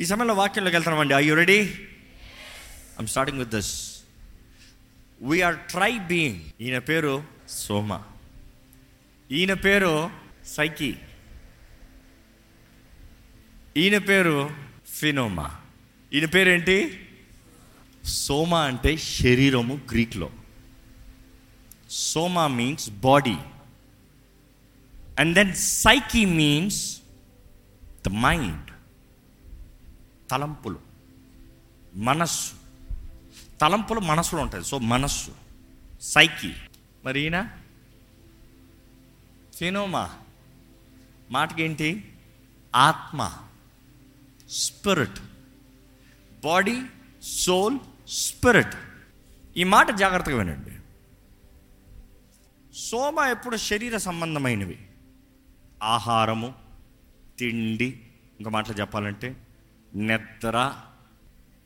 ఈ సమయంలో వాక్యంలోకి వెళ్తున్నామండి I you ready I'm starting with this we're try being ఈయన పేరు సోమ. ఈయన పేరు సైకి. ఈయన పేరు ఫినోమా. ఈయన పేరేంటి? సోమ అంటే శరీరము గ్రీక్లో. Soma means body and then psyche means the mind తలంపులు. మనస్సు. తలంపులు మనసులో ఉంటాయి. సో మనస్సు. సైకి. మరి ఈయన? ఫినోమా మాటకేంటి? ఆత్మ. స్పిరిట్. Body soul spirit. ఈ మాట జాగ్రత్తగా వినండి. సోమ ఎప్పుడు శరీర సంబంధమైనవి? ఆహారము తిండి. ఇంకా మాటలు చెప్పాలంటే నిద్ర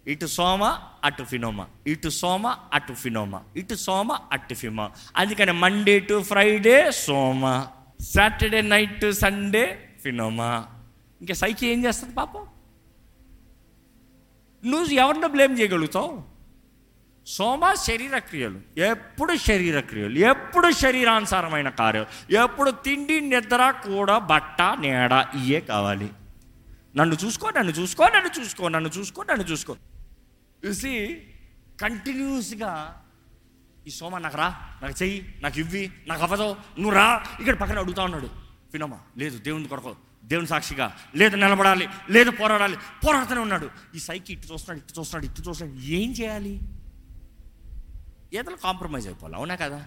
ఇటు సోమ అటు ఫినోమ. ఇటు సోమ అటు ఫినోమ. ఇటు సోమ అటు ఫిమ అందుకని మండే టు ఫ్రైడే సోమ. సాటర్డే నైట్ టు సండే ఫినోమా. ఇంకా సైకి ఏం చేస్తుంది పాపం? నువ్వు ఎవరినో బ్లేమ్ చేయగలుగుతావు? సోమ శరీర క్రియలు ఎప్పుడు శరీర క్రియలు ఎప్పుడు శరీరానుసారమైన కార్యాలు ఎప్పుడు తిండి నిద్ర కూడా బట్ట నీడ ఇయే కావాలి. నన్ను చూసుకో నన్ను చూసుకో నన్ను చూసుకో నన్ను చూసుకో నన్ను చూసుకో. చూసి కంటిన్యూస్గా ఈ సోమ నాకు రా నాకు చెయ్యి నాకు ఇవ్వి నాకు అవ్వదు నువ్వు రా. ఇక్కడ పక్కన అడుగుతా ఉన్నాడు. ఫినోమా లేదు దేవుని కొరకు దేవుని సాక్షిగా లేదు నిలబడాలి లేదు పోరాడాలి పోరాడుతూనే ఉన్నాడు. ఈ సైకి ఇటు చూస్తున్నాడు ఇటు చూస్తున్నాడు ఇటు చూస్తున్నాడు. ఏం చేయాలి? ఏదైనా కాంప్రమైజ్ అయిపోవాలి అవునా కదా?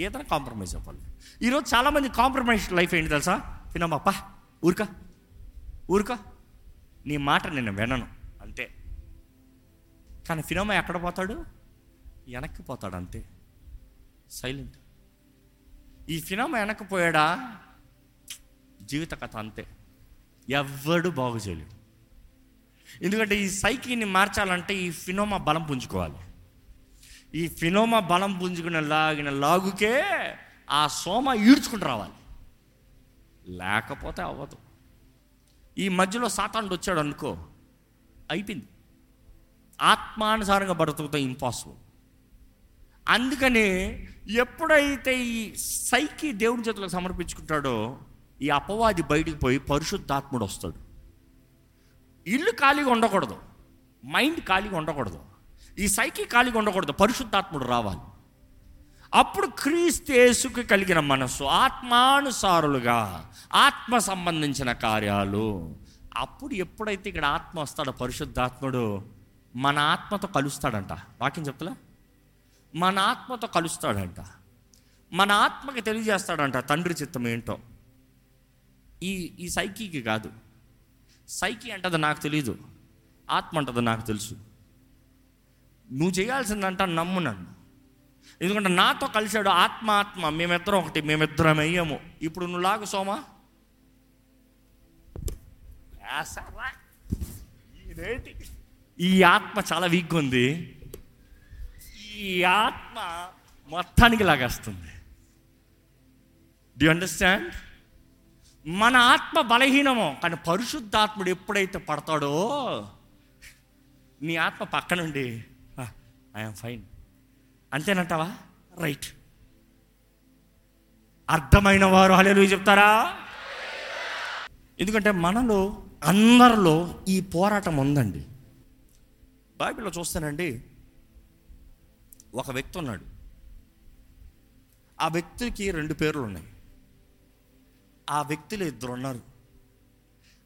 ఏదైనా కాంప్రమైజ్ అయిపోవాలి. ఈరోజు చాలామంది కాంప్రమైజ్ లైఫ్ ఏంటి తెలుసా? ఫినోమా పా ఊరికా. ఊరుకో. నీ మాట నేను వినను. అంతే. కానీ ఫినోమా ఎక్కడ పోతాడు? వెనక్కి పోతాడు అంతే. సైలెంట్. ఈ ఫినోమా వెనక్కి పోయాడా? జీవిత కథ అంతే. ఎవ్వడు బాగు చేయలేడు. ఎందుకంటే ఈ సైకిల్ని మార్చాలంటే ఈ ఫినోమా బలం పుంజుకోవాలి. ఈ ఫినోమా బలం పుంజుకున్న లాగిన లాగుకే ఆ సోమ ఈడ్చుకుంటూ రావాలి. లేకపోతే అవ్వదు. ఈ మధ్యలో సాతానుడు వచ్చాడు అనుకో అయిపోయింది. ఆత్మానుసారంగా బ్రతుకుతాం ఇంపాసిబుల్ అందుకని ఎప్పుడైతే ఈ సైకి దేవుని చేతులకు సమర్పించుకుంటాడో ఈ అపవాది బయటికి పోయి పరిశుద్ధాత్ముడు వస్తాడు. ఇల్లు ఖాళీగా ఉండకూడదు. మైండ్ ఖాళీగా ఉండకూడదు. ఈ సైకి ఖాళీగా ఉండకూడదు. పరిశుద్ధాత్ముడు రావాలి. అప్పుడు క్రీస్తు యేసుకు కలిగిన మనస్సు ఆత్మానుసారులుగా ఆత్మ సంబంధించిన కార్యాలు. అప్పుడు ఎప్పుడైతే ఇక్కడ ఆత్మ వస్తాడో పరిశుద్ధాత్ముడు మన ఆత్మతో కలుస్తాడంట. వాక్యం చెప్తలే? మన ఆత్మతో కలుస్తాడంట. మన ఆత్మకి తెలియజేస్తాడంట తండ్రి చిత్తం ఏంటో. ఈ ఈ సైకికి కాదు. సైకి అంటది నాకు తెలియదు ఆత్మ అంటది నాకు తెలుసు. నువ్వు చేయాల్సిందంట నమ్ము నన్ను. ఎందుకంటే నాతో కలిశాడు ఆత్మ ఆత్మ మేమిద్దరం ఒకటి మేమిద్దరం అయ్యాము. ఇప్పుడు నువ్వు లాగు సోమా. ఈ ఆత్మ చాలా వీక్గా ఉంది. ఈ ఆత్మ మొత్తానికి లాగేస్తుంది. డి అండర్స్టాండ్ మన ఆత్మ బలహీనమో కానీ పరిశుద్ధాత్ముడు ఎప్పుడైతే పడతాడో నీ ఆత్మ పక్కనుండి ఐఎమ్ ఫైన్ అంతేనంటావా? రైట్. అర్థమైన వారు హలేలు చెప్తారా? ఎందుకంటే మనలో అందరిలో ఈ పోరాటం ఉందండి. బైబిల్లో చూస్తానండి ఒక వ్యక్తి ఉన్నాడు. ఆ వ్యక్తికి రెండు పేర్లు ఉన్నాయి ఆ వ్యక్తులు ఇద్దరు ఉన్నారు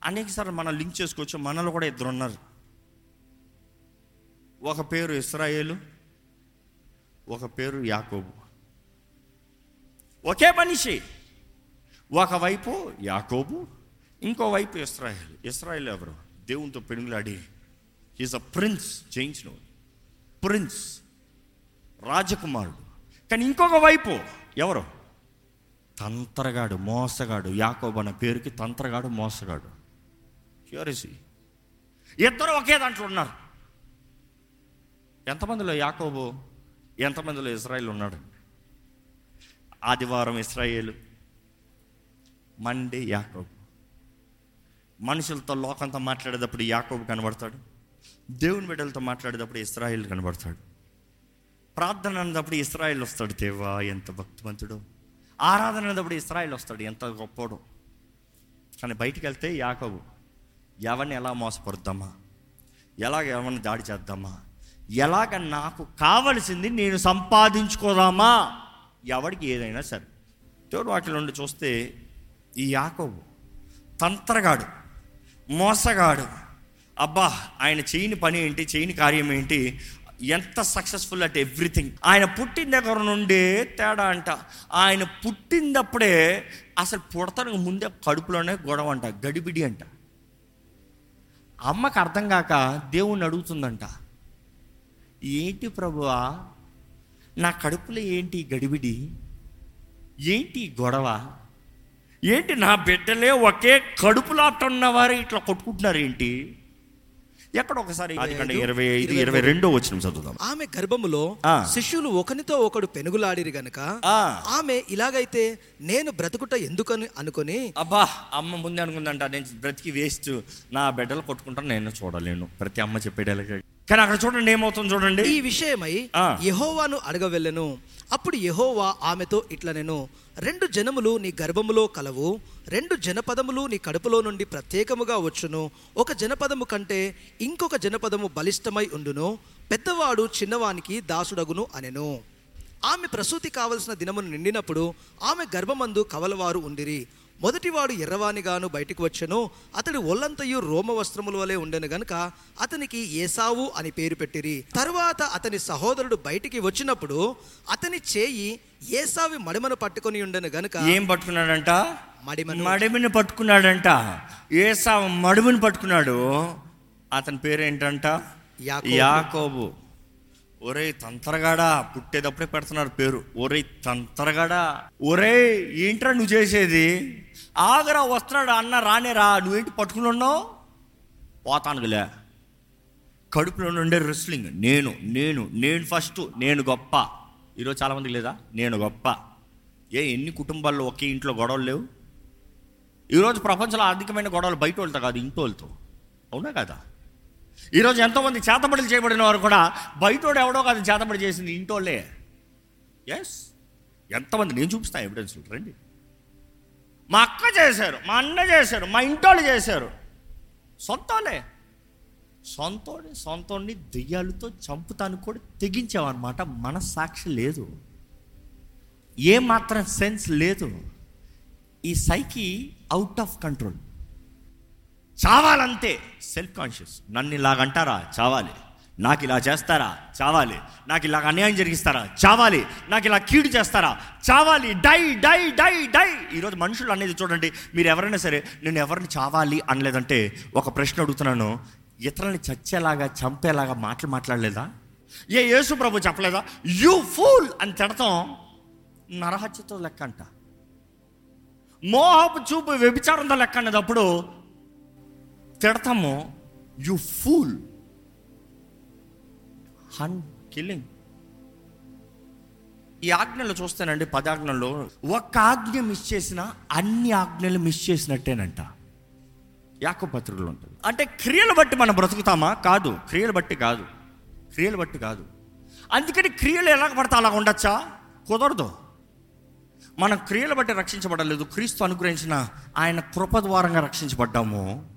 అనేకసార్లు మనం లింక్ చేసుకోవచ్చు మనలో కూడా ఇద్దరు ఉన్నారు ఒక పేరు ఇస్రాయేలు ఒక పేరు యాకోబు. ఒకే మనిషి. ఒకవైపు యాకోబు ఇంకోవైపు ఇస్రాయేల్. ఇస్రాయేల్ ఎవరు? దేవునితో పెనుగులాడి. ఈజ్ అ ప్రిన్స్ జయించిన ప్రిన్స్ రాజకుమారుడు. కానీ ఇంకొక వైపు ఎవరు? తంత్రగాడు మోసగాడు. యాకోబు అన్న పేరుకి తంత్రగాడు మోసగాడు. క్యూరిసి ఇద్దరు ఒకే దాంట్లో ఉన్నారు. ఎంతమందిలో? యాకోబు. ఎంతమందిలో ఇజ్రాయిల్ ఉన్నాడు? ఆదివారం ఇస్రాయేలు మండే యాకోబు. మనుషులతో లోకంతో మాట్లాడేటప్పుడు యాకోబు కనబడతాడు. దేవుని బిడ్డలతో మాట్లాడేటప్పుడు ఇస్రాయిల్ కనబడతాడు. ప్రార్థన అన్నప్పుడు ఇస్రాయిల్ వస్తాడు. దేవా ఎంత భక్తివంతుడు. ఆరాధన అన్నప్పుడు ఇస్రాయిల్ వస్తాడు. ఎంత గొప్పడు. కానీ బయటికి వెళ్తే యాకోబు ఎవరిని ఎలా మోసపరుద్దామా? ఎలాగ ఎవరిని దాడి చేద్దామా? ఎలాగ నాకు కావలసింది నేను సంపాదించుకోదామా? ఎవడికి ఏదైనా సరే. దేవుడు వాటిలో నుండి చూస్తే ఈ యాకోబు తంత్రగాడు మోసగాడు. అబ్బా ఆయన చేయని పని ఏంటి చేయని కార్యం ఏంటి? ఎంత సక్సెస్ఫుల్ అట్ ఎవ్రీథింగ్. ఆయన పుట్టిన దగ్గర నుండే తేడా అంట. ఆయన పుట్టినప్పుడే అసలు పుడతానికి ముందే కడుపులోనే గొడవ అంట గడిబిడి అంట. అమ్మకు అర్థం కాక దేవుణ్ణి అడుగుతుందంట. ఏంటి ప్రభువా? నా కడుపులో ఏంటి గడిబిడి? ఏంటి గొడవ? ఏంటి నా బిడ్డలే ఒకే కడుపులాట ఉన్నవారు ఇట్లా కొట్టుకుంటున్నారు ఏంటి ఎక్కడ ఒకసారి ఇరవై ఐదు ఇరవై రెండో వచ్చిన చదువుదాం. ఆమె గర్భములో. శిష్యులు ఒకనితో ఒకడు పెనుగులాడిరి గనుక. ఆమె ఇలాగైతే నేను బ్రతుకుట ఎందుకని అనుకొని అబ్బా అమ్మ ముందే అనుకుందంట నేను బ్రతికి వేస్ట్ నా బిడ్డలు కొట్టుకుంటాను నేను చూడలేను. ప్రతి అమ్మ చెప్పేది కానీ అక్కడ చూడండి ఏమవుతుంది చూడండి. ఈ విషయమై. యెహోవాను అడగవెళ్ళెను. అప్పుడు యెహోవా ఆమెతో ఇట్లనెను రెండు జనములు నీ గర్భములో కలవు రెండు జనపదములు నీ కడుపులో నుండి ప్రత్యేకముగా వచ్చును. ఒక జనపదము కంటే ఇంకొక జనపదము బలిష్టమై ఉండును. పెద్దవాడు చిన్నవానికి దాసుడగును అనెను. ఆమె ప్రసూతి కావలసిన దినమును నిండినప్పుడు ఆమె గర్భమందు కవలవారు ఉండిరి. మొదటివాడు ఎర్రవానిగాను బయటికి వచ్చెను. అతడి ఒళ్ళంతయు రోమ వస్త్రముల వలె ఉండెను గనుక అతనికి ఏసావు అని పేరు పెట్టిరి. తరువాత అతని సహోదరుడు బయటికి వచ్చినప్పుడు అతని చేయి ఏసావి మడిమను పట్టుకొని ఉండెను గనుక ఏం పట్టుకున్నాడంట? మడిమను. మడిమిని పట్టుకున్నాడంట. ఏసా మడుమిని పట్టుకున్నాడు. అతని పేరు ఏంటంట. యాకోబు. ఒరే తంతరగాడా పుట్టేటప్పుడే పెడుతున్నారు పేరు. ఒరే తంతరగాడా. ఒరే ఏంట్రా నువ్వు చేసేది? ఆగరా వస్తున్నాడు అన్న రానేరా నువ్వేంటి పట్టుకుని ఉన్నావు? పోతానుగులే. కడుపులో నుండే రెస్లింగ్ నేను నేను నేను ఫస్ట్ నేను గొప్ప. ఈరోజు చాలామంది లేదా? నేను గొప్ప. ఏ ఎన్ని కుటుంబాల్లో ఒకే ఇంట్లో గొడవలు లేవు? ఈరోజు ప్రపంచంలో ఆర్థికమైన గొడవలు బయట వాళ్ళతో కాదు ఇంట్లో వాళ్ళతో అవునా కదా? ఈరోజు ఎంతోమంది చేతబడులు చేయబడిన వారు కూడా బయటోడు ఎవడో కాదు చేతబడి చేసింది ఇంటోళ్ళే. ఎస్ ఎంతమంది? నేను చూపిస్తాను ఎవిడెన్స్ రండి. మా అక్క చేశారు మా అన్న చేశారు మా ఇంటోళ్ళు చేశారు. సొంతోళ్ళే. సొంతోడి సొంతోడిని దెయ్యాలతో చంపుతానికి కూడా తెగించామన్నమాట మన సాక్షి లేదు. ఏ మాత్రం సెన్స్ లేదు. ఈ సైకి అవుట్ ఆఫ్ కంట్రోల్ చావాలంతే సెల్ఫ్ కాన్షియస్ నన్ను ఇలాగంటారా? చావాలి. నాకు ఇలా చేస్తారా? చావాలి. నాకు ఇలాగ అన్యాయం జరిగిస్తారా? చావాలి. నాకు ఇలా కీడు చేస్తారా? చావాలి. Die die die die. ఈరోజు మనుషులు అనేది చూడండి మీరు ఎవరైనా సరే నేను ఎవరిని చావాలి అనలేదంటే ఒక ప్రశ్న అడుగుతున్నాను. ఇతరులని చచ్చేలాగా చంపేలాగా మాటలు మాట్లాడలేదా? ఏ యేసు ప్రభు చెప్పలేదా? యూ ఫూల్ అని తిడతాం. నరహత్యతో లెక్క అంట. మోహపు చూపు వ్యభిచారంతో లెక్క అనేటప్పుడు తిడతాము యు ఫూల్ హన్ కిల్లింగ్ ఈ ఆజ్ఞలు చూస్తానండి పదాజ్ఞల్లో. ఒక్క ఆజ్ఞ మిస్ చేసిన అన్ని ఆజ్ఞలు మిస్ చేసినట్టేనంట. యాకపత్రికలు ఉంటుంది. అంటే క్రియలు బట్టి మనం బ్రతుకుతామా? కాదు. క్రియలు బట్టి కాదు. క్రియలు బట్టి కాదు. అందుకని క్రియలు ఎలా పడితే అలా ఉండొచ్చా? కుదరదు. మనం క్రియలు బట్టి రక్షించబడలేదు. క్రీస్తు అనుగ్రహించిన ఆయన కృప ద్వారంగా రక్షించబడ్డాము.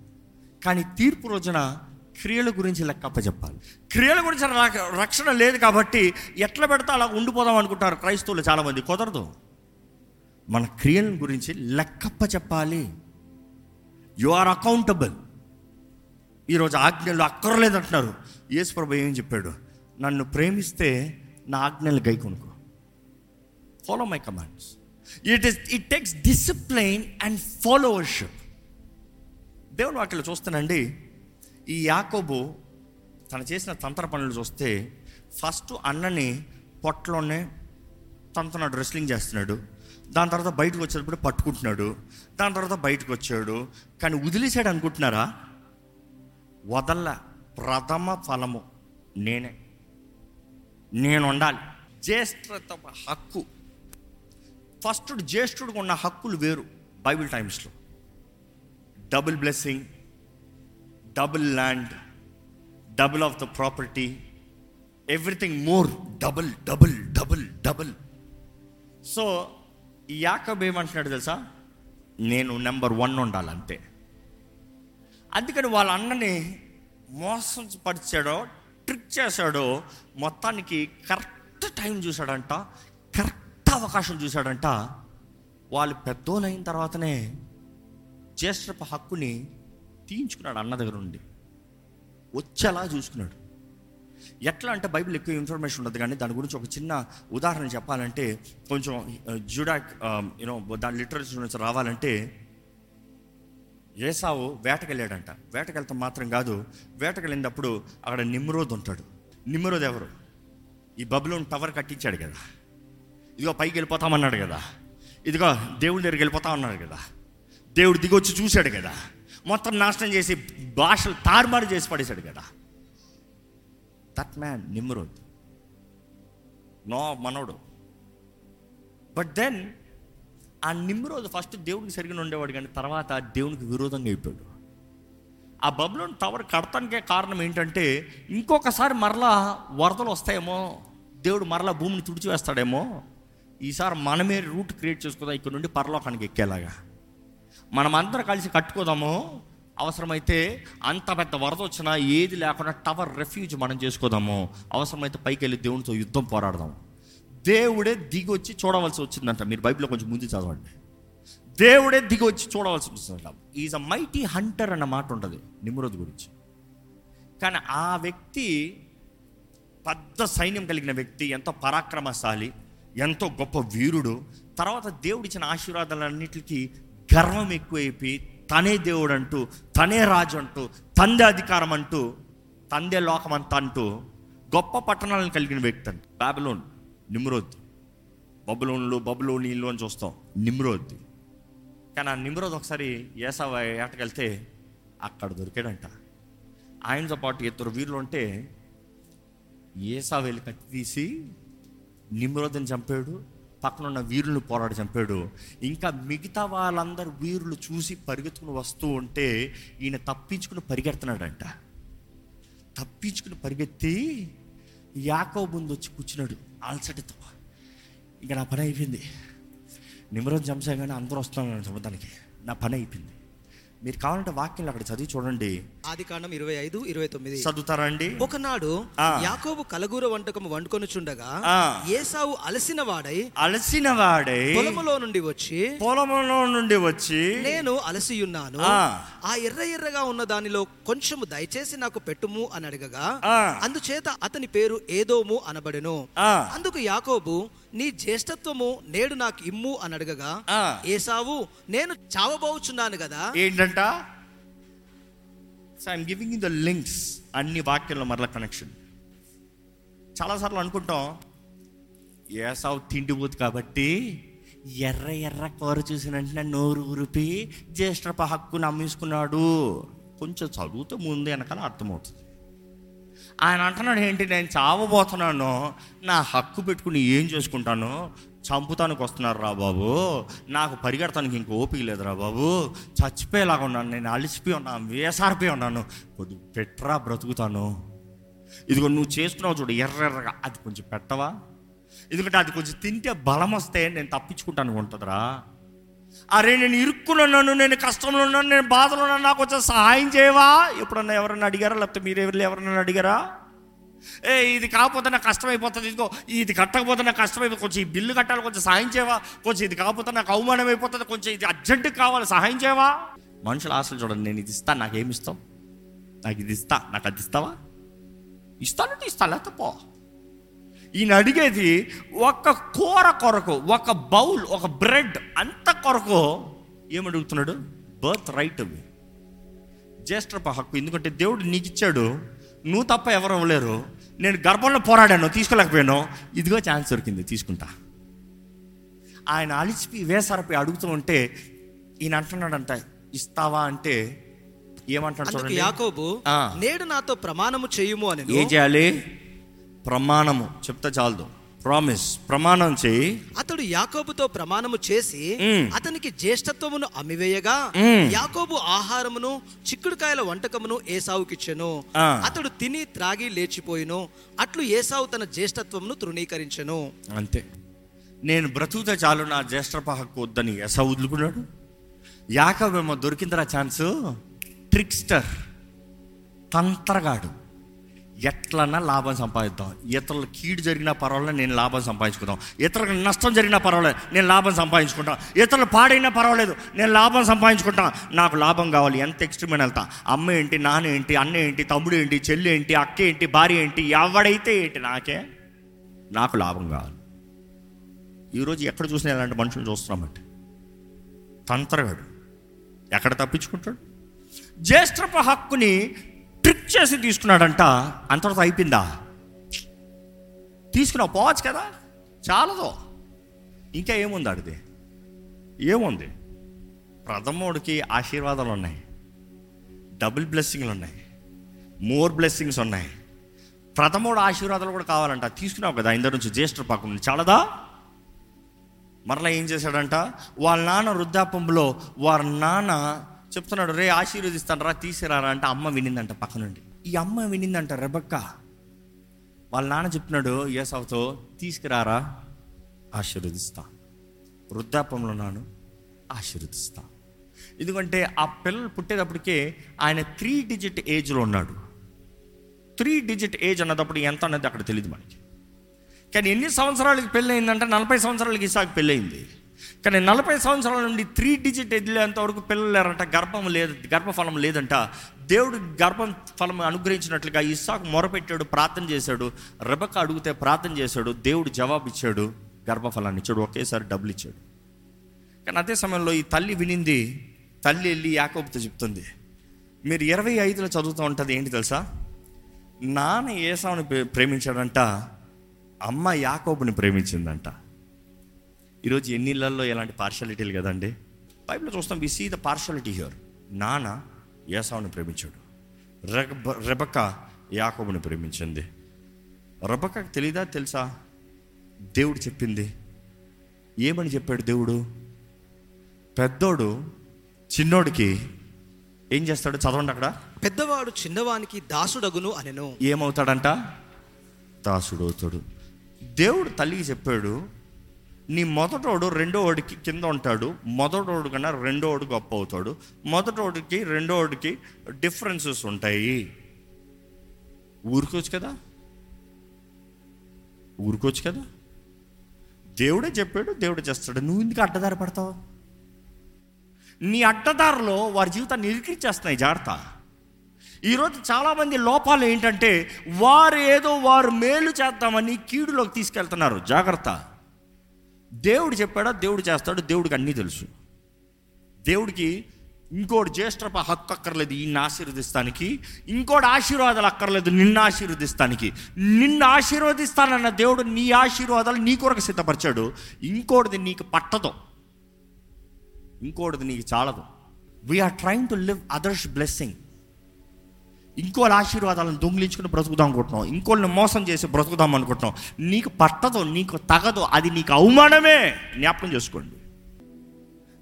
కానీ తీర్పు రోజున క్రియల గురించి లెక్క చెప్పాలి. క్రియల గురించి రక్షణ లేదు కాబట్టి ఎట్లా పెడితే అలా ఉండిపోదాం అనుకుంటారు క్రైస్తవులు చాలామంది. కుదరదు. మన క్రియల గురించి లెక్కప్ప చెప్పాలి. యు ఆర్ అకౌంటబుల్ ఈరోజు ఆజ్ఞలు అక్కర్లేదంటున్నారు. యేసు ప్రభు ఏం చెప్పాడు? నన్ను ప్రేమిస్తే నా ఆజ్ఞలు గైకొనుకో follow my commands it is it takes discipline and followership దేవుని వాక్యలో చూస్తానండి ఈ యాకోబు తను చేసిన తంత్ర పనులు చూస్తే ఫస్ట్ అన్నని పొట్టలోనే తంతనాడు రెస్లింగ్ చేస్తున్నాడు. దాని తర్వాత బయటకు వచ్చేటప్పుడు పట్టుకుంటున్నాడు. దాని తర్వాత బయటకు వచ్చాడు. కానీ వదిలేసాడు అనుకుంటున్నారా? వదల్ల ప్రథమ ఫలము నేనే. నేను ఉండాలి జ్యేష్ఠత హక్కు. ఫస్ట్ జ్యేష్ఠుడికి ఉన్న హక్కులు వేరు బైబిల్ టైమ్స్లో. Double blessing double land double of the property everything more double double double double so Yakub ఏమంటున్నాడు తెలుసా? నేను నెంబర్ వన్ ఉండాలంతే. అందుకని వాళ్ళ అన్నని మోసం పరిచాడో ట్రిక్ చేశాడో మొత్తానికి కరెక్ట్ టైం చూశాడంట కరెక్ట్ అవకాశం చూశాడంట. వాళ్ళు పెద్దోళ్ళైన తర్వాతనే జ్యేష్ఠ హక్కుని తీయించుకున్నాడు అన్న దగ్గర నుండి వచ్చేలా చూసుకున్నాడు. ఎట్లా అంటే బైబిల్ ఎక్కువ ఇన్ఫర్మేషన్ ఉండదు కానీ దాని గురించి ఒక చిన్న ఉదాహరణ చెప్పాలంటే కొంచెం జుడాక్ యూనో దాని లిటరేచర్ నుంచి రావాలంటే ఏసావు వేటకెళ్ళాడంట. వేటకెళ్తాం మాత్రం కాదు వేటకెళ్ళినప్పుడు అక్కడ నిమ్రోద్ ఉంటాడు. నిమ్రోద్ ఎవరు? ఈ బబులోని టవర్ కట్టించాడు కదా. ఇదిగో పైకి వెళ్ళిపోతామన్నాడు కదా. ఇదిగో దేవుడి దగ్గరికి వెళ్ళిపోతా అన్నాడు కదా. దేవుడు దిగొచ్చి చూశాడు కదా. మొత్తం నాశనం చేసి భాషలు తారుమారు చేసి పడేశాడు కదా. దట్ మ్యాన్ నిమ్రోద్ నో మనోడు. బట్ దెన్ ఆ నిమ్రోజు ఫస్ట్ దేవునికి సరిగ్గా ఉండేవాడు కానీ తర్వాత దేవునికి విరోధంగా అయిపోయాడు. ఆ బబులోని టవర్ కడతానికే కారణం ఏంటంటే ఇంకొకసారి మరలా వరదలు వస్తాయేమో దేవుడు మరలా భూమిని తుడిచివేస్తాడేమో ఈసారి మనమే రూట్ క్రియేట్ చేసుకుందాం ఇక్కడ నుండి పరలోకానికి ఎక్కేలాగా. మనం అందరం కలిసి కట్టుకోదాము. అవసరమైతే అంత పెద్ద వరద వచ్చినా ఏది లేకుండా టవర్ రెఫ్యూజ్ మనం చేసుకోదాము. అవసరమైతే పైకి వెళ్ళి దేవునితో యుద్ధం పోరాడదాం దేవుడే దిగి వచ్చి చూడవలసి వచ్చిందంట. మీరు బైబిల్లో కొంచెం ముందు చదవండి. దేవుడే దిగి వచ్చి చూడవలసి వచ్చిందంట. ఈజ్ అ మైటీ హంటర్ అన్న మాట ఉంటుంది నిమ్రోద్ గురించి. కానీ ఆ వ్యక్తి పెద్ద సైన్యం కలిగిన వ్యక్తి ఎంతో పరాక్రమశాలి ఎంతో గొప్ప వీరుడు తర్వాత దేవుడిచ్చిన ఆశీర్వాదాలన్నిటికీ గర్వం ఎక్కువైపోయి తనే దేవుడు అంటూ తనే రాజు అంటూ తందే అధికారం అంటూ తందే లోకం అంతా అంటూ గొప్ప పట్టణాలను కలిగిన వ్యక్తి అంట. Babylon Nimrod. బబులోన్లు బబులోనీలు అని చూస్తాం. నిమ్రోద్. కానీ ఆ నిమ్రోద్ ఒకసారి ఏసవ ఏటకెళ్తే అక్కడ దొరికాడంట. ఆయనతో పాటు ఇద్దరు వీరులు ఉంటే ఏసా వెళ్ళి కత్తి తీసి నిమ్రోదని చంపాడు. పక్కన ఉన్న వీరులను పోరాడి చంపాడు. ఇంకా మిగతా వాళ్ళందరూ వీరులు చూసి పరిగెత్తుకుని వస్తూ ఉంటే ఈయన తప్పించుకుని పరిగెడుతున్నాడంట. తప్పించుకుని పరిగెత్తి యాకో ముందు వచ్చి కూర్చున్నాడు. అలసటితో. ఇంకా నా పని అయిపోయింది. నిమరోజు చంపసాగానే అందరూ వస్తున్నాను చంపడానికి నా పని అయిపోయింది. మీరు కావాలంటే వాక్యంలో అక్కడ చదివి చూడండి ఆది కాండం ఇరవై ఐదు ఇరవై తొమ్మిది చదువుతారా అండి ఒకనాడు. యాకోబు కలగూర వంటకము వండుకొనుచుండగా ఆ. ఏసావు అలసిన వాడై అలసిన వాడై పొలములో నుండి వచ్చి పొలంలో నుండి వచ్చి నేను అలసియున్నాను ఆ. ఆ ఎర్ర ఎర్రగా ఉన్న దానిలో కొంచెము దయచేసి నాకు పెట్టుము అని అడగగా. అందుచేత అతని పేరు ఏదోము అనబడెను. అందుకు యాకోబు నీ జ్యేష్ఠత్వము నేడు నాకు ఇమ్ము అని అడగగా. ఏసావు నేను చావబోచున్నాను కదా. ఏంటంట? So I'm giving the links అన్ని వాక్యంలో మరలా కనెక్షన్ చాలాసార్లు అనుకుంటాం ఏసావు తిండిపోతు కాబట్టి ఎర్ర ఎర్ర కూర చూసిన వెంటనే నోరు ఊరిపి జ్యేష్ఠప హక్కును అమ్మేసుకున్నాడు. కొంచెం చదివితే ముందు వెనకాల అర్థమవుతుంది. ఆయన అంటున్నాడు ఏంటి నేను చావబోతున్నాను? నా హక్కు పెట్టుకుని ఏం చేసుకుంటాను? చంపుతానికి వస్తున్నారు రా బాబు? నాకు పరిగెడతానికి ఇంక ఓపిక లేదురా బాబు. చచ్చిపోయేలాగా ఉన్నాను నేను అలిసిపోయి ఉన్నాను వేసారిపోయి ఉన్నాను. కొద్ది పెట్రా బ్రతుకుతాను. ఇదిగో నువ్వు చేస్తున్నావు చూడు ఎర్రెర్రగా. అది కొంచెం పెట్టవా? ఎందుకంటే అది కొంచెం తింటే బలం వస్తే నేను తప్పించుకుంటాను ఉంటుందిరా అరే నేను ఇరుక్కున్నాను నేను కష్టంలో ఉన్నాను నేను బాధలో ఉన్నాను నాకు కొంచెం సహాయం చేయవా? ఎప్పుడన్నా ఎవరన్నా అడిగారా? లేకపోతే మీరు ఎవరు ఎవరన్నా అడిగారా? ఏ ఇది కాకపోతే నాకు కష్టమైపోతుంది ఇదిగో ఇది కట్టకపోతే నాకు కష్టమైపోతుంది కొంచెం ఈ బిల్లు కట్టాలి కొంచెం సహాయం చేయవా? కొంచెం ఇది కాకపోతే నాకు అవమానం అయిపోతుంది కొంచెం ఇది అర్జెంటుగా కావాలి సహాయం చేయవా? మనుషుల ఆశలు చూడండి నేను ఇది ఇస్తాను నాకేమి ఇస్తాం నాకు ఇది ఇస్తా నాకు అది ఇస్తావా? ఇస్తానంటే ఇస్తా లేకపోతే పో. ఈయన అడిగేది ఒక కూర కొరకు ఒక బౌల్ ఒక బ్రెడ్ అంత కొరకు? ఏమడుగుతున్నాడు బర్త్ రైట్ అవి జ్యేష్ఠప హక్కు ఎందుకంటే దేవుడు నీకు ఇచ్చాడు. నువ్వు తప్ప ఎవరు ఇవ్వలేరు నేను గర్భంలో పోరాడాను తీసుకోలేకపోయాను. ఇదిగో ఛాన్స్ దొరికింది తీసుకుంటా. ఆయన అలిసిపి వేసారపై అడుగుతూ ఉంటే ఈయన అంటున్నాడంట ఇస్తావా? అంటే ఏమంటాడు యాకోబు. నేడు నాతో ప్రమాణము చేయుము అని. ఏం చేయాలి? ప్రమాణము. చెప్తే చాలదు. ప్రామిస్ ప్రమాణం చేయి. అతడు యాకోబుతో ప్రమాణము చేసి. అతనికి జ్యేష్ఠత్వమును అమ్మివేయగా మ్మ్. యాకోబు ఆహారమును చిక్కుడుకాయల వంటకమును ఏసావుకిచ్చెను. అతడు తిని త్రాగి లేచిపోయిను. అట్లు ఏసావు తన జ్యేష్ఠత్వమును తృణీకరించెను. అంతే. నేను బ్రతుకుతే చాలు నా జ్యేష్ఠప హక్కు వద్దని ఎస వదులుకున్నాడు? యాకబేమో దొరికిందిరా ఛాన్స్. ట్రిక్స్టర్. తంత్రగాడు. ఎట్లన్నా లాభం సంపాదిద్దాం. ఇతరులు కీడు జరిగినా పర్వాలేదు నేను లాభం సంపాదించుకుందాం. ఇతరులకు నష్టం జరిగినా పర్వాలేదు నేను లాభం సంపాదించుకుంటాం. ఇతరులు పాడైనా పర్వాలేదు నేను లాభం సంపాదించుకుంటాను నాకు లాభం కావాలి ఎంత ఎక్స్ట్రీమైన వెళ్తా. అమ్మ ఏంటి నాన్న ఏంటి అన్న ఏంటి తమ్ముడు ఏంటి చెల్లి ఏంటి అక్క ఏంటి భార్య ఏంటి ఎవడైతే ఏంటి నాకే నాకు లాభం కావాలి. ఈరోజు ఎక్కడ చూసినా ఇలాంటి మనుషులు చూస్తున్నామంటే తంత్రగాడు. ఎక్కడ తప్పించుకుంటాడు? జ్యేష్ఠప హక్కుని ట్రిక్ చేసి తీసుకున్నాడంట. అంతటితో అయిపోయిందా? తీసుకున్నావు పోవచ్చు కదా? చాలదో. ఇంకా ఏముంది అడిది ఏముంది? ప్రథమోడికి ఆశీర్వాదాలు ఉన్నాయి. డబుల్ బ్లెస్సింగ్లు ఉన్నాయి. మోర్ బ్లెస్సింగ్స్ ఉన్నాయి. ప్రథమోడు ఆశీర్వాదాలు కూడా కావాలంట. తీసుకున్నావు కదా ఇందరి నుంచి జ్యేష్ఠ పాకుండా చాలదా? మరలా ఏం చేశాడంట? వాళ్ళ నాన్న వృద్ధాపంలో వారి నాన్న చెప్తున్నాడు రే ఆశీర్వదిస్తాను రా తీసిరారా అంటే అమ్మ వినిందంట పక్క నుండి. ఈ అమ్మ వినిందంట రెబక్క వాళ్ళ నాన్న చెప్తున్నాడు ఏసావుతో తీసుకురారా ఆశీర్వదిస్తా. వృద్ధాపంలో నాను ఆశీర్వదిస్తా. ఎందుకంటే ఆ పిల్లలు పుట్టేటప్పటికే ఆయన త్రీ డిజిట్ ఏజ్లో ఉన్నాడు. త్రీ డిజిట్ ఏజ్ అన్నదప్పుడు ఎంత అన్నది అక్కడ తెలియదు మనకి. కానీ ఎన్ని సంవత్సరాలకి పెళ్ళి అయిందంటే నలభై సంవత్సరాలకి ఇసాకు పెళ్ళయింది. కానీ నలభై సంవత్సరాల నుండి త్రీ డిజిట్ ఎదిలేంత వరకు పిల్లలు లేరంట గర్భం లేదు గర్భఫలం లేదంట. దేవుడు గర్భం ఫలం అనుగ్రహించినట్లుగా ఇస్సాకు మొరపెట్టాడు ప్రార్థన చేశాడు. రెబక అడిగితే ప్రార్థన చేశాడు దేవుడు జవాబు ఇచ్చాడు గర్భఫలాన్ని ఇచ్చాడు ఒకేసారి డబ్బులు ఇచ్చాడు. కానీ అదే సమయంలో ఈ తల్లి వినింది తల్లి వెళ్ళి యాకోబుతో చెప్తుంది మీరు ఇరవై ఐదులో చదువుతూ ఉంటుంది ఏంటి తెలుసా? నాన్న ఏసావుని ప్రే- ప్రేమించాడంట అమ్మ యాకోబుని ప్రేమించిందంట. ఈరోజు ఎన్నిళ్ళల్లో ఎలాంటి పార్షాలిటీలు కదండి? బైబిల్లో చూస్తాం we see the partiality here నాన్న ఏసావుని ప్రేమించాడు. రెబ రెబక యాకోబుని ప్రేమించింది. రెబకకు తెలీదా తెలుసా? దేవుడు చెప్పింది. ఏమని చెప్పాడు దేవుడు? పెద్దోడు చిన్నోడికి ఏం చేస్తాడు? చదవండి అక్కడ. పెద్దవాడు చిన్నవానికి దాసుడగును అనెను. ఏమవుతాడంట? దాసుడు అవుతాడు దేవుడు తల్లికి చెప్పాడు నీ మొదటోడు రెండోడికి కింద ఉంటాడు మొదటోడు కన్నా రెండోడు గొప్ప అవుతాడు మొదటోడికి రెండోడికి డిఫరెన్సెస్ ఉంటాయి. ఊరుకోవచ్చు కదా? ఊరుకోవచ్చు కదా? దేవుడే చెప్పాడు దేవుడే చేస్తాడు. నువ్వు ఎందుకు అడ్డదారి పడతావు? నీ అడ్డదారిలో వారి జీవితాన్ని ఇరికిచ్చేస్తున్నాయి జాగ్రత్త. ఈరోజు చాలామంది లోపాలు ఏంటంటే వారు ఏదో వారు మేలు చేద్దామని కీడులోకి తీసుకెళ్తున్నారు. జాగ్రత్త. దేవుడు చెప్పాడా? దేవుడు చేస్తాడు. దేవుడికి అన్నీ తెలుసు. దేవుడికి ఇంకోటి జ్యేష్ఠప హక్కు అక్కర్లేదు ఈయన ఆశీర్వదిస్తానికి. ఇంకోటి ఆశీర్వాదాలు అక్కర్లేదు నిన్ను ఆశీర్వదిస్తానికి. నిన్ను ఆశీర్వదిస్తానన్న దేవుడు నీ ఆశీర్వాదాలు నీ కొరకు సిద్ధపరిచాడు. ఇంకోటిది నీకు పట్టదు. ఇంకోటిది నీకు చాలదు. We're trying to live others blessing ఇంకోళ్ళ ఆశీర్వాదాలను దొంగిలించుకుని బ్రతుకుదాం అనుకుంటున్నాం ఇంకోళ్ళని మోసం చేసి బ్రతుకుదాం అనుకుంటున్నాం నీకు పట్టదు నీకు తగదు అది నీకు అవమానమే. జ్ఞాపకం చేసుకోండి.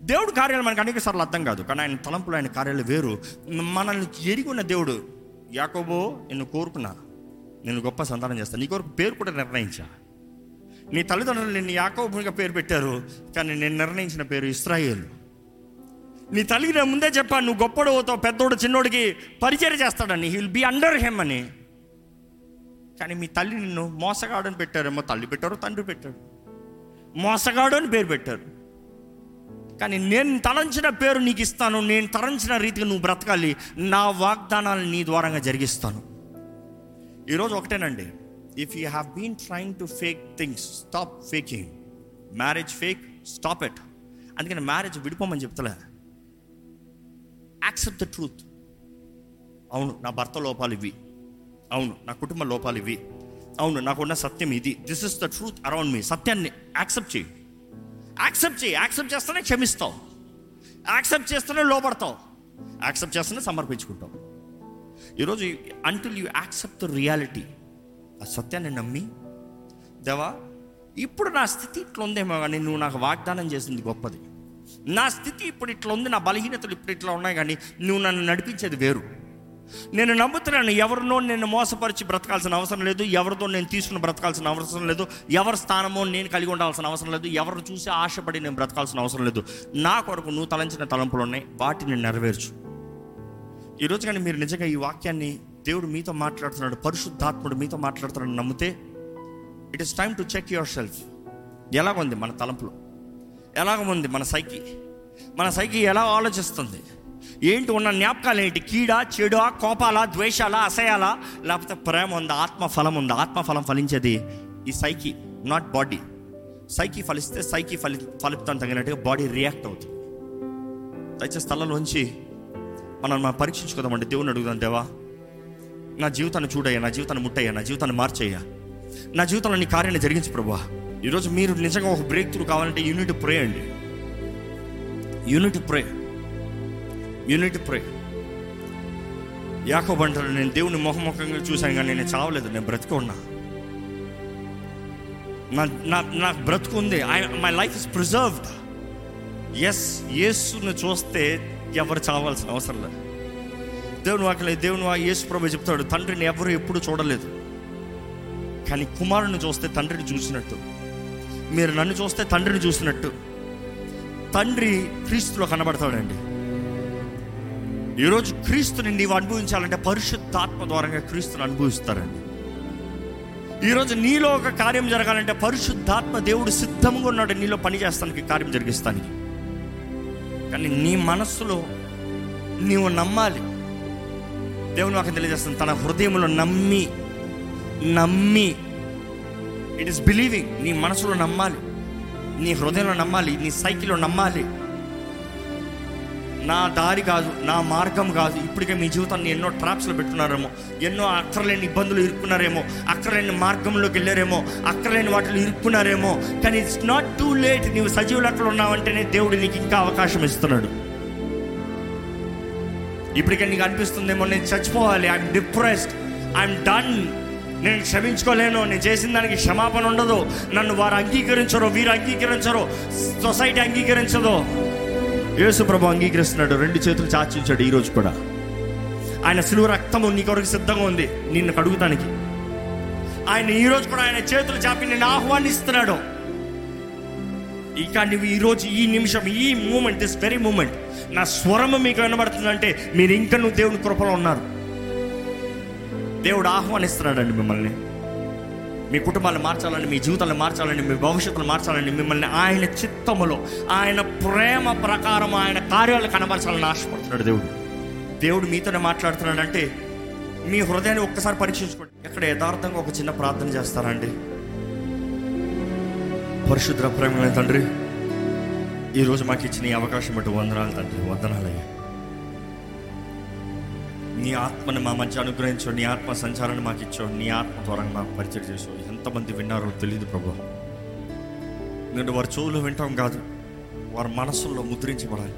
దేవుడు కార్యాలు మనకు అనేక సార్లు అర్థం కాదు. కానీ ఆయన తలంపులు ఆయన కార్యాలు వేరు. మనల్ని ఎరిగిన ఉన్న దేవుడు యాకోబో నిన్ను కోరుకున్నా. నేను గొప్ప సంతానం చేస్తాను నీ కొరకు పేరు కూడా నిర్ణయించా. నీ తల్లిదండ్రులు నిన్ను యాకోబునిగా పేరు పెట్టారు. కానీ నేను నిర్ణయించిన పేరు ఇస్రాయేల్. నీ తల్లికి నేను ముందే చెప్పాను నువ్వు గొప్పడు పోతావు పెద్దోడు చిన్నోడికి పరిచయం చేస్తాడని. He will be under him అని. కానీ మీ తల్లి నిన్ను మోసగాడు అని పెట్టారేమో తల్లి పెట్టారు తండ్రి పెట్టాడు మోసగాడు అని పేరు పెట్టారు. కానీ నేను తలంచిన పేరు నీకు ఇస్తాను నేను తలంచిన రీతిగా నువ్వు బ్రతకాలి. నా వాగ్దానాలు నీ ద్వారంగా జరిగిస్తాను. ఈరోజు ఒకటేనండి. If you have been trying to fake things stop faking marriage fake stop it అందుకని మ్యారేజ్ విడిపోమని చెప్తలే. యాక్సెప్ట్ ద ట్రూత్ అవును నా భర్త లోపాలు ఇవి. అవును నా కుటుంబ లోపాలు ఇవి. అవును నాకున్న సత్యం ఇది. This is the truth around me సత్యాన్ని యాక్సెప్ట్ చేయి. యాక్సెప్ట్ చేయి. యాక్సెప్ట్ చేస్తేనే క్షమిస్తావు. యాక్సెప్ట్ చేస్తేనే లోపడతావు యాక్సెప్ట్ చేస్తేనే సమర్పించుకుంటావు. ఈరోజు until you accept the reality ఆ సత్యాన్ని నమ్మి దేవా ఇప్పుడు నా స్థితి ఇట్లా ఉందేమో కానీ నువ్వు నాకు వాగ్దానం చేసింది గొప్పది. నా స్థితి ఇప్పుడు ఇట్లా ఉంది నా బలహీనతలు ఇప్పుడు ఇట్లా ఉన్నాయి కానీ నువ్వు నన్ను నడిపించేది వేరు. నేను నమ్ముతున్నాను ఎవరినో నేను మోసపరిచి బ్రతకాల్సిన అవసరం లేదు ఎవరితో నేను తీసుకుని బ్రతకాల్సిన అవసరం లేదు ఎవరి స్థానమో నేను కలిగి ఉండాల్సిన అవసరం లేదు ఎవరిని చూసి ఆశపడి నేను బ్రతకాల్సిన అవసరం లేదు. నా కొరకు నువ్వు తలంచిన తలంపులు ఉన్నాయి వాటిని నెరవేర్చు. ఈరోజు కానీ మీరు నిజంగా ఈ వాక్యాన్ని దేవుడు మీతో మాట్లాడుతున్నాడు పరిశుద్ధాత్ముడు మీతో మాట్లాడుతున్నాడు నమ్మితే it is time to check yourself ఎలాగుంది మన తలంపులో? ఎలాగ ఉంది మన సైకి? మన సైకి ఎలా ఆలోచిస్తుంది? ఏంటి ఉన్న జ్ఞాపకాలు ఏంటి? కీడా చెడా కోపాలా ద్వేషాలా అసహ్యాల? లేకపోతే ప్రేమ ఉందా ఆత్మ ఫలం ఉందా? ఆత్మ ఫలం ఫలించేది ఈ సైకి నాట్ బాడీ సైకి ఫలిస్తే సైకి ఫలి ఫలితం తగినట్టుగా బాడీ రియాక్ట్ అవుతుంది. దయచేసి స్థలంలోంచి మనం మనం పరీక్షించుకుందామండి. దేవుని అడుగుదాం దేవా. నా జీవితాన్ని చూడయ్యా నా జీవితాన్ని ముట్టయ్యా నా జీవితాన్ని మార్చయ్యా. నా జీవితంలో నీ కార్యాన్ని జరిగించు ప్రభా ఈరోజు మీరు నిజంగా ఒక బ్రేక్ త్రూ కావాలంటే యూనిట్ ప్రే అండి. యూనిట్ ప్రే యూనిట్ ప్రే యాకో అంటారు నేను దేవుని ముఖముఖంగా చూశాను కానీ నేను చావలేదు నేను బ్రతుకున్నా. నా నా నాకు బ్రతుకు ఉంది. I my life is preserved yes యేసును చూస్తే ఎవరు చావాల్సిన అవసరం లేదు. దేవుని వాక్యలే దేవుని వా యేసు ప్రభు చెప్తాడు తండ్రిని ఎవరు ఎప్పుడు చూడలేదు. కానీ కుమారుని చూస్తే తండ్రిని చూసినట్టు. మీరు నన్ను చూస్తే తండ్రిని చూసినట్టు. తండ్రి క్రీస్తులో కనబడతాడండి. ఈరోజు క్రీస్తుని నీవు అనుభవించాలంటే పరిశుద్ధాత్మ ద్వారంగా క్రీస్తుని అనుభవిస్తారండి. ఈరోజు నీలో ఒక కార్యం జరగాలంటే పరిశుద్ధాత్మ దేవుడు సిద్ధంగా ఉన్నాడు నీలో పనిచేస్తానికి కార్యం జరిగిస్తానికి. కానీ నీ మనస్సులో నీవు నమ్మాలి. దేవుని నాకు తెలియజేస్తాను తన హృదయంలో నమ్మి నమ్మి ఇట్ ఇస్ బిలీవింగ్ నీ మనసులో నమ్మాలి. నీ హృదయంలో నమ్మాలి. నీ సైకిల్లో నమ్మాలి. నా దారి కాదు నా మార్గం కాదు. ఇప్పటికే మీ జీవితాన్ని ఎన్నో ట్రాప్స్లో పెట్టున్నారేమో. ఎన్నో అక్కర్లేని ఇబ్బందులు ఇరుక్కున్నారేమో. అక్కర్లేని మార్గంలోకి వెళ్ళారేమో. అక్కర్లేని వాటిలో ఇరుక్కున్నారేమో. కానీ ఇట్స్ నాట్ టూ లేట్ నీవు సజీవులు అక్కడ ఉన్నావంటేనే దేవుడు నీకు ఇంకా అవకాశం ఇస్తున్నాడు. ఇప్పటికే నీకు అనిపిస్తుందేమో నేను చచ్చిపోవాలి. ఐఎమ్ డిప్రెస్డ్ ఐఎమ్ డన్ నేను క్షమించుకోలేను. నేను చేసిన దానికి క్షమాపణ ఉండదు. నన్ను వారు అంగీకరించరు వీరు అంగీకరించరు సొసైటీ అంగీకరించదు. యేసు ప్రభు అంగీకరిస్తున్నాడు. రెండు చేతులు చాచించాడు ఈరోజు కూడా. ఆయన సులువు రక్తము నీ కొరకు సిద్ధంగా ఉంది. నిన్ను కడుగుతానికి. ఆయన ఈరోజు కూడా ఆయన చేతులు చాపి నిన్ను ఆహ్వానిస్తున్నాడు. ఇక నువ్వు ఈరోజు ఈ నిమిషం ఈ మూమెంట్ దిస్ వెరీ మూమెంట్ నా స్వరము మీకు వినబడుతుందంటే మీరు ఇంకా నువ్వు దేవుని కృపలో ఉన్నారు. దేవుడు ఆహ్వానిస్తున్నాడండి మిమ్మల్ని. మీ కుటుంబాన్ని మార్చాలని మీ జీవితాన్ని మార్చాలని మీ భవిష్యత్తును మార్చాలని మిమ్మల్ని ఆయన చిత్తములో ఆయన ప్రేమ ప్రకారం ఆయన కార్యాలు కనబరచాలని ఆశపడుతున్నాడు దేవుడు. దేవుడు మీతోనే మాట్లాడుతున్నాడంటే మీ హృదయాన్ని ఒక్కసారి పరీక్షించుకోండి. ఎక్కడ యథార్థంగా ఒక చిన్న ప్రార్థన చేస్తారండి. పరిశుద్ర ప్రేమ తండ్రి ఈరోజు మాకు ఇచ్చిన ఈ అవకాశం బట్టి వందనాలు తండ్రి వందనాలయ్యా. నీ ఆత్మని మా మధ్య అనుగ్రహించు నీ ఆత్మ సంచారాన్ని మాకు ఇచ్చావు నీ ఆత్మ ద్వారా మాకు పరిచయం చేసావు. ఎంతమంది విన్నారో తెలియదు ప్రభు. నేను వారి చెవులు వింటాం కాదు వారి మనసుల్లో ముద్రించబడాలి.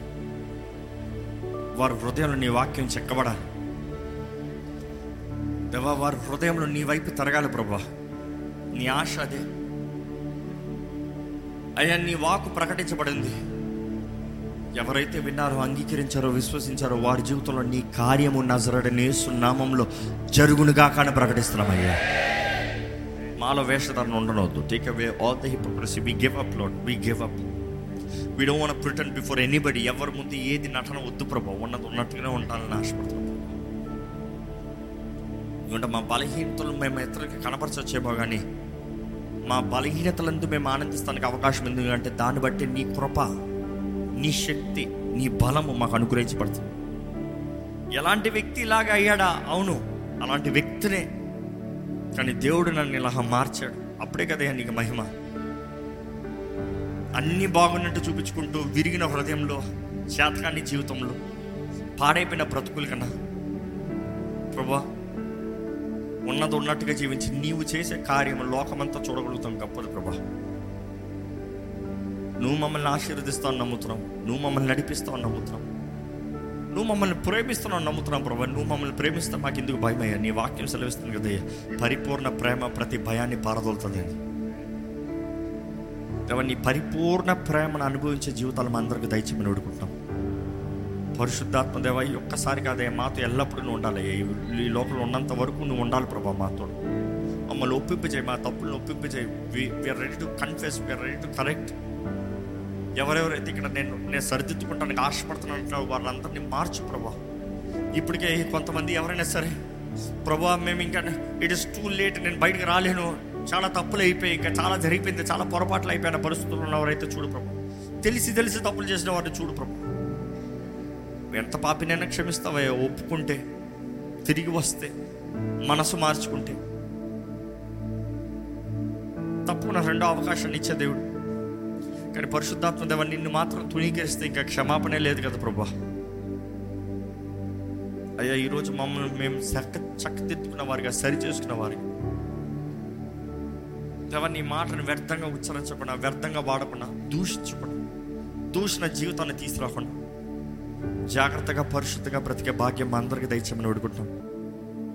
వారి హృదయంలో నీ వాక్యం చెక్కబడాలి. దేవా వారి హృదయంలో నీ వైపు తరగాలి ప్రభా. నీ ఆశ అదే. అయ్యా నీ వాకు ప్రకటించబడింది. ఎవరైతే విన్నారో అంగీకరించారో విశ్వసించారో వారి జీవితంలో నీ కార్యము నేసు నామంలో జరుగునుగా కానీ ప్రకటిస్తున్నామయ్యా. మాలో వేషధారణ ఉండనవద్దు take away all the hypocrisy we give up Lord we give up we don't want pretend before anybody ఎవరి ముందు ఏది నటన వద్దు ప్రభా. ఉన్నది ఉన్నట్టుగానే ఉండాలని ఆశపడుతున్నాం ఎందుకంటే మా బలహీనతలు మేము ఇతరులకి కనపరచొచ్చేమో కానీ మా బలహీనతలందు మేము ఆనందిస్తానికి అవకాశం ఎందుకంటే దాన్ని బట్టి నీ కృప నీ శక్తి నీ బలము మాకు అనుగ్రహించబడుతుంది. ఎలాంటి వ్యక్తి ఇలాగా అయ్యాడా? అవును అలాంటి వ్యక్తినే కానీ దేవుడు నన్ను ఇలా మార్చాడు. అప్పుడే కదా నీకు మహిమ. అన్నీ బాగున్నట్టు చూపించుకుంటూ విరిగిన హృదయంలో శాతకాన్ని జీవితంలో పాడైపోయిన బ్రతుకులు కన్నా. ప్రభా ఉన్నది ఉన్నట్టుగా జీవించి నీవు చేసే కార్యం లోకమంతా చూడగలుగుతాం గొప్పది ప్రభా. నువ్వు మమ్మల్ని ఆశీర్వదిస్తావు నమ్ముతున్నాం నువ్వు మమ్మల్ని నడిపిస్తావు నమ్ముతున్నాం నువ్వు మమ్మల్ని ప్రేమిస్తున్నావు నమ్ముతున్నాం ప్రభా. నువ్వు మమ్మల్ని ప్రేమిస్తా మాకు ఎందుకు భయమయ్యా? నీ వాక్యం సెలవిస్తుంది కదా పరిపూర్ణ ప్రేమ ప్రతి భయాన్ని పారదోలుతుంది దేవా నీ పరిపూర్ణ ప్రేమను అనుభవించే జీవితాలు మా అందరికి దయచేమని వేడుకుంటాం పరిశుద్ధాత్మ దేవ ఒక్కసారి కాదయ్యా మాతో ఎల్లప్పుడూ నువ్వు ఉండాలి ఈ- ఈ ఉన్నంత వరకు నువ్వు ఉండాలి ప్రభా మాతో. మమ్మల్ని ఒప్పింపజేయి మా తప్పులను ఒప్పింపజేయి we're ready to confess we're ready to correct ఎవరెవరైతే ఇక్కడ నేను నేను సరిదిద్దుకుంటానికి ఆశపడుతున్నాను వాళ్ళందరినీ మార్చు ప్రభా. ఇప్పటికే కొంతమంది ఎవరైనా సరే ప్రభా మేము ఇంకా ఇట్ ఇస్ టూ లేట్ నేను బయటకు రాలేను. చాలా తప్పులు అయిపోయి ఇంకా చాలా జరిగిపోయింది చాలా పొరపాట్లు అయిపోయిన పరిస్థితులు ఉన్నవారైతే చూడు ప్రభు. తెలిసి తెలిసి తప్పులు చేసిన వారిని చూడు ప్రభు. ఎంత పాపినైనా క్షమిస్తావయ్యా ఒప్పుకుంటే తిరిగి వస్తే మనసు మార్చుకుంటే. తప్పున రెండో అవకాశాన్ని ఇచ్చే దేవుడు. కానీ పరిశుద్ధాత్మ దేవ నిన్ను మాత్రం తుణీకరిస్తే ఇంకా క్షమాపణే లేదు కదా ప్రభా. అయ్యా ఈరోజు మమ్మల్ని మేము చక్క చక్కదిద్దుకున్న వారిగా సరి చేసుకున్న వారిగా. దేవ నీ మాటను వ్యర్థంగా ఉచ్చరించకుండా వ్యర్థంగా వాడకుండా దూషించకుండా దూషణ జీవితాన్ని తీసుకురాకుండా జాగ్రత్తగా పరిశుద్ధంగా బ్రతికే భాగ్యం మా అందరికీ దయచేయమని వేడుకుంటాం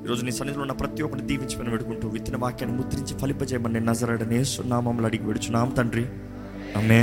ఈరోజు నీ సన్నిధిలో ఉన్న ప్రతి ఒక్కరిని దీవించమని వేడుకుంటూ విత్తిన వాక్యాన్ని ముద్రించి ఫలింపజేయమని నజరడనే సున్నామంలో అడిగి వేడుచున్నాం. తండ్రి ఆమె